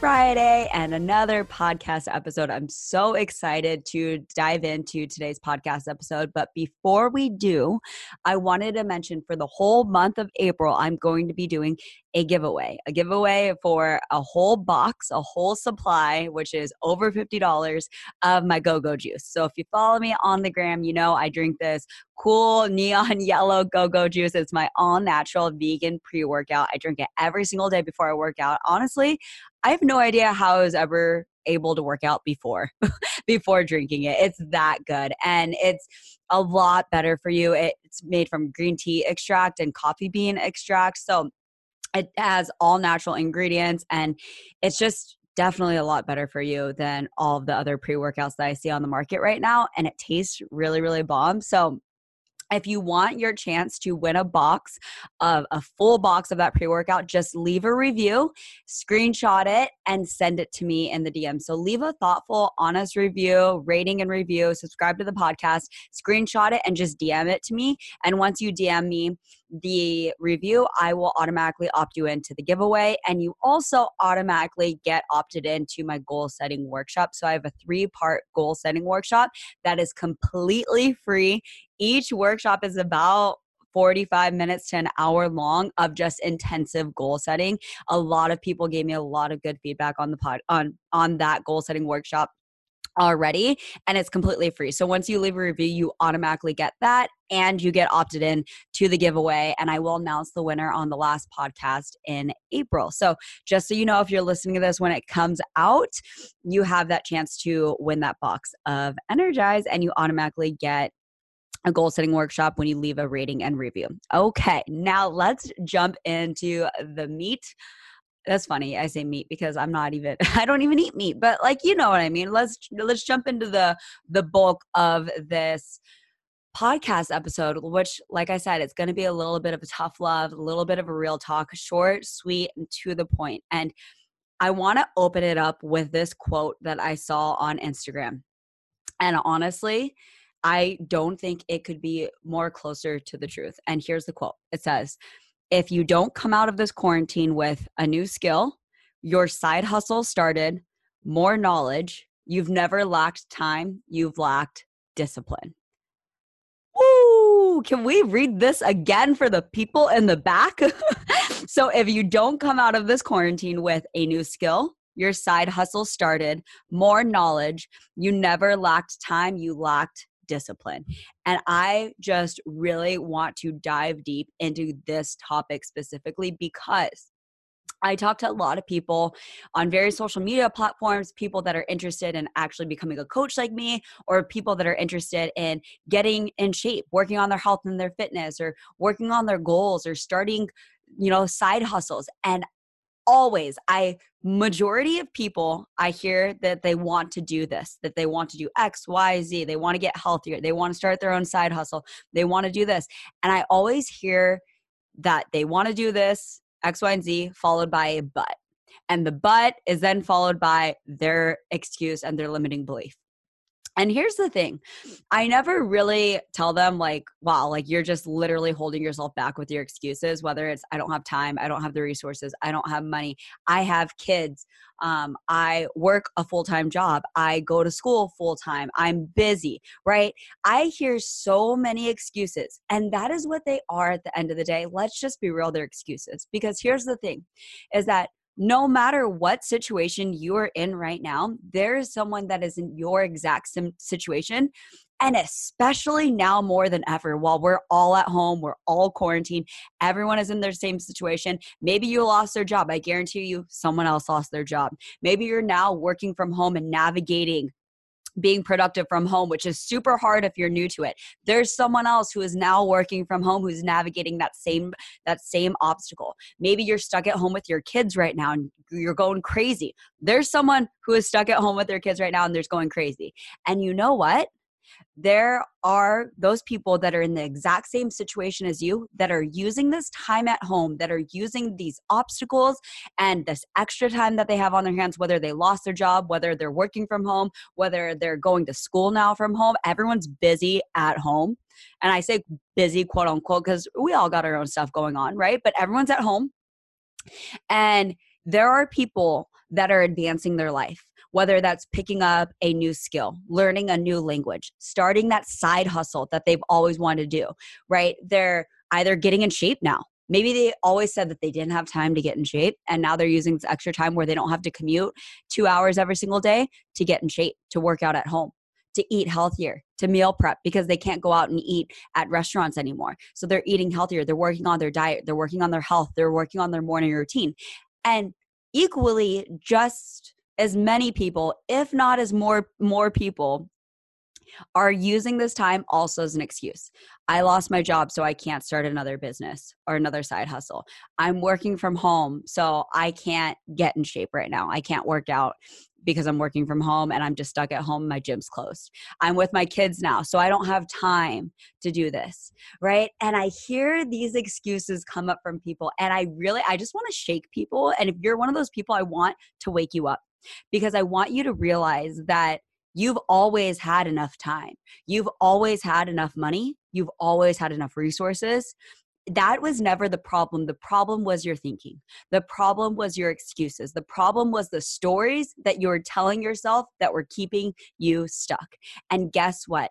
Friday and another podcast episode. I'm so excited to dive into today's podcast episode. But before we do, I wanted to mention for the whole month of April, I'm going to be doing a giveaway, a giveaway for a whole box, a whole supply, which is over $50 of my go go juice. So if you follow me on the gram, you know I drink this cool neon yellow go go juice. It's my all natural vegan pre workout. I drink it every single day before I work out. Honestly, I have no idea how I was ever able to work out before before drinking it. It's that good and it's a lot better for you. It's made from green tea extract and coffee bean extract. So it has all natural ingredients and it's just definitely a lot better for you than all of the other pre-workouts that I see on the market right now and it tastes really really bomb. So if you want your chance to win a box of a full box of that pre workout, just leave a review, screenshot it, and send it to me in the DM. So leave a thoughtful, honest review, rating and review, subscribe to the podcast, screenshot it, and just DM it to me. And once you DM me, the review, I will automatically opt you into the giveaway. And you also automatically get opted into my goal setting workshop. So I have a three part goal setting workshop that is completely free. Each workshop is about 45 minutes to an hour long of just intensive goal setting. A lot of people gave me a lot of good feedback on the pod on on that goal setting workshop already and it's completely free. So once you leave a review, you automatically get that and you get opted in to the giveaway and I will announce the winner on the last podcast in April. So just so you know if you're listening to this when it comes out, you have that chance to win that box of Energize and you automatically get a goal setting workshop when you leave a rating and review. Okay, now let's jump into the meat that's funny i say meat because i'm not even i don't even eat meat but like you know what i mean let's let's jump into the the bulk of this podcast episode which like i said it's going to be a little bit of a tough love a little bit of a real talk short sweet and to the point. and i want to open it up with this quote that i saw on instagram and honestly i don't think it could be more closer to the truth and here's the quote it says if you don't come out of this quarantine with a new skill, your side hustle started, more knowledge, you've never lacked time, you've lacked discipline. Woo! Can we read this again for the people in the back? so, if you don't come out of this quarantine with a new skill, your side hustle started, more knowledge, you never lacked time, you lacked discipline. And I just really want to dive deep into this topic specifically because I talk to a lot of people on various social media platforms, people that are interested in actually becoming a coach like me, or people that are interested in getting in shape, working on their health and their fitness, or working on their goals, or starting, you know, side hustles. And always i majority of people i hear that they want to do this that they want to do x y z they want to get healthier they want to start their own side hustle they want to do this and i always hear that they want to do this x y and z followed by a but and the but is then followed by their excuse and their limiting belief and here's the thing I never really tell them, like, wow, like you're just literally holding yourself back with your excuses, whether it's I don't have time, I don't have the resources, I don't have money, I have kids, um, I work a full time job, I go to school full time, I'm busy, right? I hear so many excuses, and that is what they are at the end of the day. Let's just be real, they're excuses. Because here's the thing is that no matter what situation you are in right now, there is someone that is in your exact same situation. And especially now more than ever, while we're all at home, we're all quarantined, everyone is in their same situation. Maybe you lost their job. I guarantee you, someone else lost their job. Maybe you're now working from home and navigating being productive from home, which is super hard if you're new to it. There's someone else who is now working from home who's navigating that same that same obstacle. Maybe you're stuck at home with your kids right now and you're going crazy. There's someone who is stuck at home with their kids right now and they're going crazy. And you know what? There are those people that are in the exact same situation as you that are using this time at home, that are using these obstacles and this extra time that they have on their hands, whether they lost their job, whether they're working from home, whether they're going to school now from home. Everyone's busy at home. And I say busy, quote unquote, because we all got our own stuff going on, right? But everyone's at home. And there are people that are advancing their life whether that's picking up a new skill, learning a new language, starting that side hustle that they've always wanted to do, right? They're either getting in shape now. Maybe they always said that they didn't have time to get in shape, and now they're using this extra time where they don't have to commute two hours every single day to get in shape, to work out at home to eat healthier, to meal prep because they can't go out and eat at restaurants anymore. So they're eating healthier, they're working on their diet, they're working on their health, they're working on their morning routine. And equally, just as many people, if not as more more people are using this time also as an excuse. I lost my job, so I can't start another business or another side hustle. I'm working from home, so I can't get in shape right now. I can't work out because I'm working from home and I'm just stuck at home. My gym's closed. I'm with my kids now, so I don't have time to do this, right? And I hear these excuses come up from people, and I really, I just want to shake people. And if you're one of those people, I want to wake you up because I want you to realize that you've always had enough time. You've always had enough money. You've always had enough resources. That was never the problem. The problem was your thinking. The problem was your excuses. The problem was the stories that you were telling yourself that were keeping you stuck. And guess what?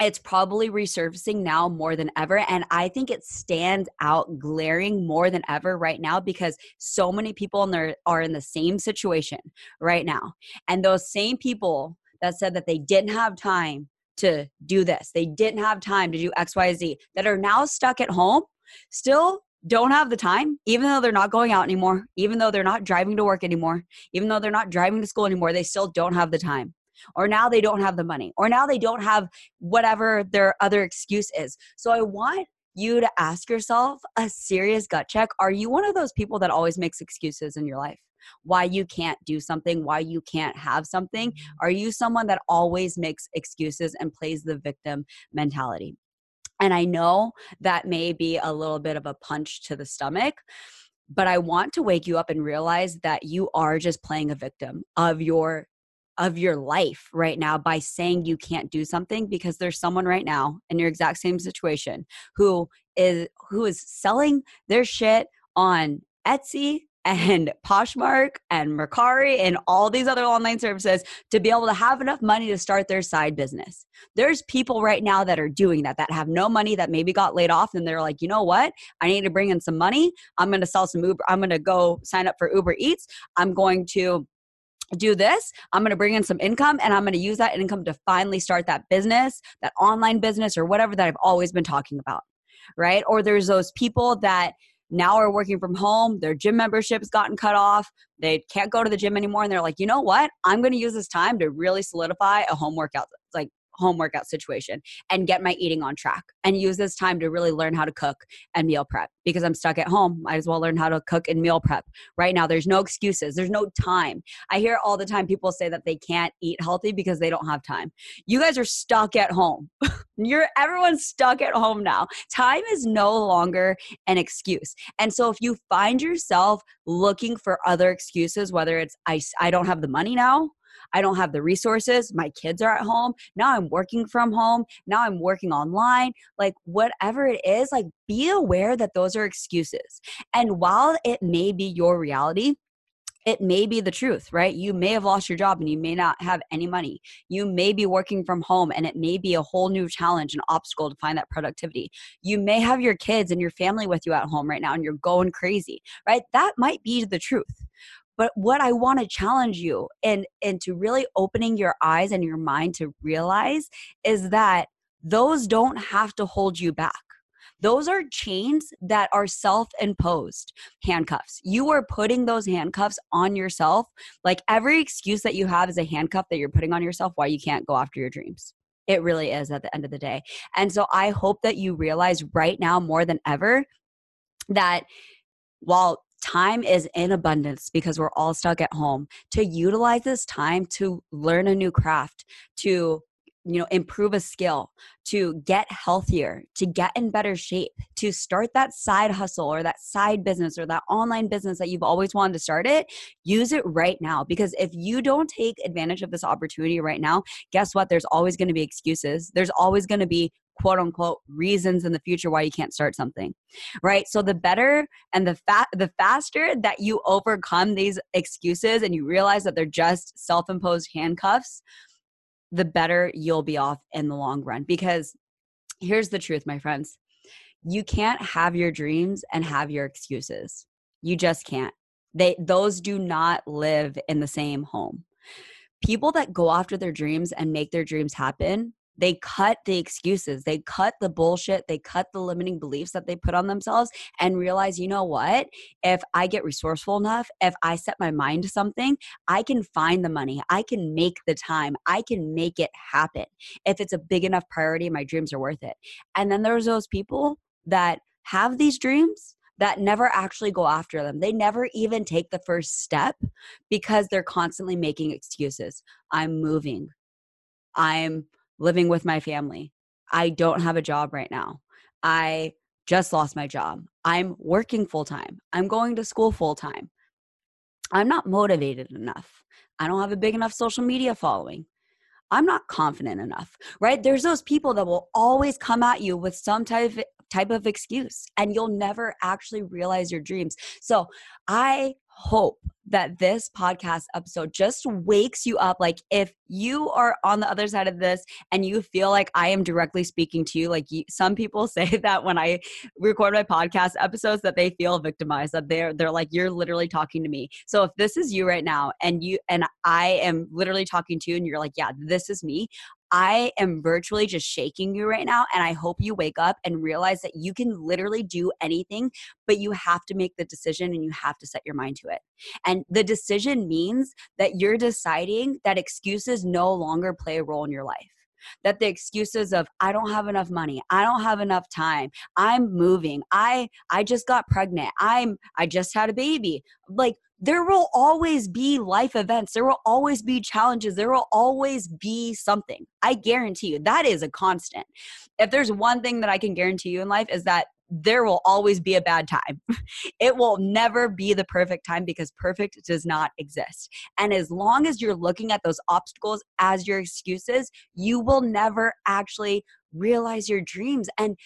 It's probably resurfacing now more than ever. And I think it stands out glaring more than ever right now because so many people in there are in the same situation right now. And those same people that said that they didn't have time to do this, they didn't have time to do XYZ, that are now stuck at home, still don't have the time, even though they're not going out anymore, even though they're not driving to work anymore, even though they're not driving to school anymore, they still don't have the time or now they don't have the money or now they don't have whatever their other excuse is so i want you to ask yourself a serious gut check are you one of those people that always makes excuses in your life why you can't do something, why you can't have something? Are you someone that always makes excuses and plays the victim mentality? And I know that may be a little bit of a punch to the stomach, but I want to wake you up and realize that you are just playing a victim of your of your life right now by saying you can't do something because there's someone right now in your exact same situation who is who is selling their shit on Etsy and Poshmark and Mercari and all these other online services to be able to have enough money to start their side business. There's people right now that are doing that, that have no money, that maybe got laid off, and they're like, you know what? I need to bring in some money. I'm going to sell some Uber. I'm going to go sign up for Uber Eats. I'm going to do this i'm going to bring in some income and i'm going to use that income to finally start that business that online business or whatever that i've always been talking about right? Or there's those people that now are working from home their gym membership's gotten cut off they can't go to the gym anymore and they're like you know what? I'm going to use this time to really solidify a home workout. Like home workout situation and get my eating on track and use this time to really learn how to cook and meal prep because I'm stuck at home. Might as well learn how to cook and meal prep. Right now, there's no excuses, there's no time. I hear all the time people say that they can't eat healthy because they don't have time. You guys are stuck at home. You're everyone's stuck at home now. Time is no longer an excuse. And so if you find yourself looking for other excuses, whether it's I, I don't have the money now, I don't have the resources. My kids are at home. Now I'm working from home. Now I'm working online. Like, whatever it is, like, be aware that those are excuses. And while it may be your reality, it may be the truth, right? You may have lost your job and you may not have any money. You may be working from home and it may be a whole new challenge and obstacle to find that productivity. You may have your kids and your family with you at home right now and you're going crazy, right? That might be the truth. But what I want to challenge you and and to really opening your eyes and your mind to realize is that those don't have to hold you back. Those are chains that are self imposed handcuffs. You are putting those handcuffs on yourself. Like every excuse that you have is a handcuff that you're putting on yourself why you can't go after your dreams. It really is at the end of the day. And so I hope that you realize right now more than ever that while time is in abundance because we're all stuck at home. To utilize this time to learn a new craft to you know improve a skill to get healthier to get in better shape to start that side hustle or that side business or that online business that you've always wanted to start it use it right now. Because if you don't take advantage of this opportunity right now guess what? There's always going to be excuses. There's always going to be quote unquote reasons in the future why you can't start something right so the better and the fat the faster that you overcome these excuses and you realize that they're just self-imposed handcuffs the better you'll be off in the long run. Because here's the truth, my friends you can't have your dreams and have your excuses. You just can't. They those do not live in the same home. People that go after their dreams and make their dreams happen they cut the excuses, they cut the bullshit, they cut the limiting beliefs that they put on themselves and realize, you know what? If I get resourceful enough, if I set my mind to something, I can find the money, I can make the time, I can make it happen. If it's a big enough priority, my dreams are worth it. And then there's those people that have these dreams that never actually go after them. They never even take the first step because they're constantly making excuses. I'm moving. I'm living with my family. I don't have a job right now. I just lost my job. I'm working full time. I'm going to school full time. I'm not motivated enough. I don't have a big enough social media following. I'm not confident enough, right? There's those people that will always come at you with some type of, type of excuse and you'll never actually realize your dreams. So, I hope that this podcast episode just wakes you up. Like, if you are on the other side of this and you feel like I am directly speaking to you, like some people say that when I record my podcast episodes, that they feel victimized, that they're they're like you're literally talking to me. So if this is you right now, and you and I am literally talking to you, and you're like, yeah, this is me. I am virtually just shaking you right now. And I hope you wake up and realize that you can literally do anything, but you have to make the decision and you have to set your mind to it. And the decision means that you're deciding that excuses no longer play a role in your life that the excuses of i don't have enough money i don't have enough time i'm moving i i just got pregnant i'm i just had a baby like there will always be life events. There will always be challenges. There will always be something. I guarantee you that is a constant. If there's one thing that I can guarantee you in life is that there will always be a bad time. it will never be the perfect time because perfect does not exist. And as long as you're looking at those obstacles as your excuses, you will never actually realize your dreams. And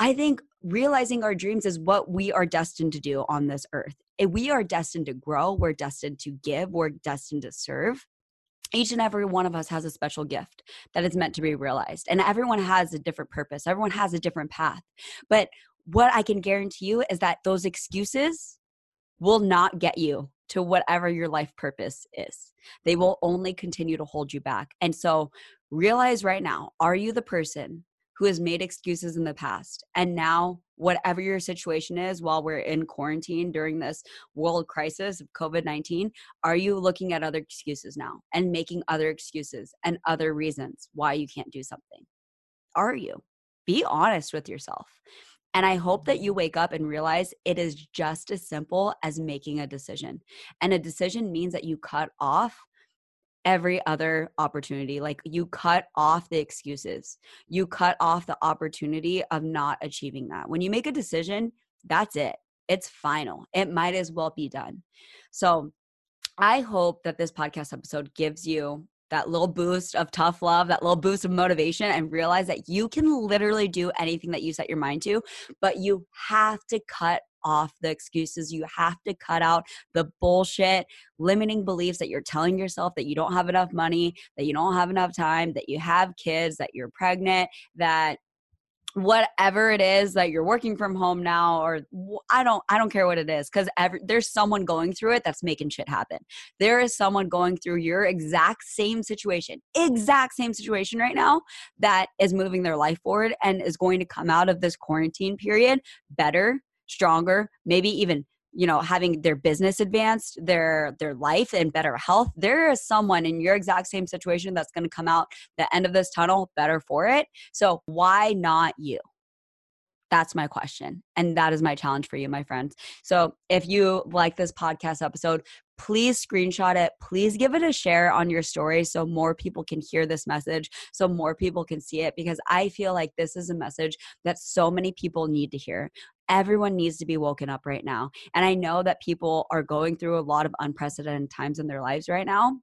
I think realizing our dreams is what we are destined to do on this earth. Eh, we are destined to grow, we're destined to give, we're destined to serve. Each and every one of us has a special gift that is meant to be realized. And everyone has a different purpose, everyone has a different path. But what I can guarantee you is that those excuses will not get you to whatever your life purpose is. They will only continue to hold you back. And so realize right now are you the person who has made excuses in the past. And now, whatever your situation is while we're in quarantine during this world crisis of COVID 19, are you looking at other excuses now and making other excuses and other reasons why you can't do something? Are you? Be honest with yourself. And I hope that you wake up and realize it is just as simple as making a decision. And a decision means that you cut off every other opportunity. Like you cut off the excuses, you cut off the opportunity of not achieving that. When you make a decision, that's it. It's final. It might as well be done. So I hope that this podcast episode gives you that little boost of tough love, that little boost of motivation, and realize that you can literally do anything that you set your mind to, but you have to cut off the excuses. You have to cut out the bullshit, limiting beliefs that you're telling yourself that you don't have enough money, that you don't have enough time, that you have kids, that you're pregnant, that whatever it is that you're working from home now or i don't i don't care what it is because there's someone going through it that's making shit happen. There is someone going through your exact same situation exact same situation right now that is moving their life forward and is going to come out of this quarantine period better stronger maybe even you know having their business advanced their their life and better health there is someone in your exact same situation that's going to come out the end of this tunnel better for it. So why not you that's my question. And that is my challenge for you, my friends. So if you like this podcast episode, please screenshot it. Please give it a share on your story so more people can hear this message, so more people can see it, because I feel like this is a message that so many people need to hear. Everyone needs to be woken up right now. And I know that people are going through a lot of unprecedented times in their lives right now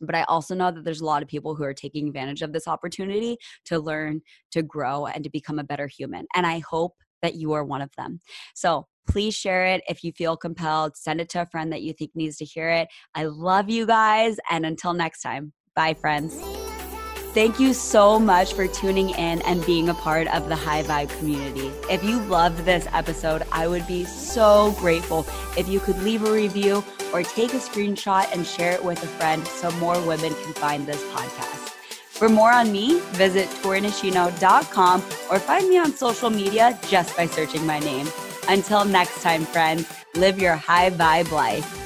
but I also know that there's a lot of people who are taking advantage of this opportunity to learn, to grow, and to become a better human. And I hope that you are one of them. So please share it if you feel compelled. Send it to a friend that you think needs to hear it. I love you guys. And until next time, bye, friends. Thank you so much for tuning in and being a part of the High Vibe community. If you loved this episode, I would be so grateful if you could leave a review or take a screenshot and share it with a friend so more women can find this podcast. For more on me, visit torinishino.com or find me on social media just by searching my name. Until next time, friends, live your high vibe life.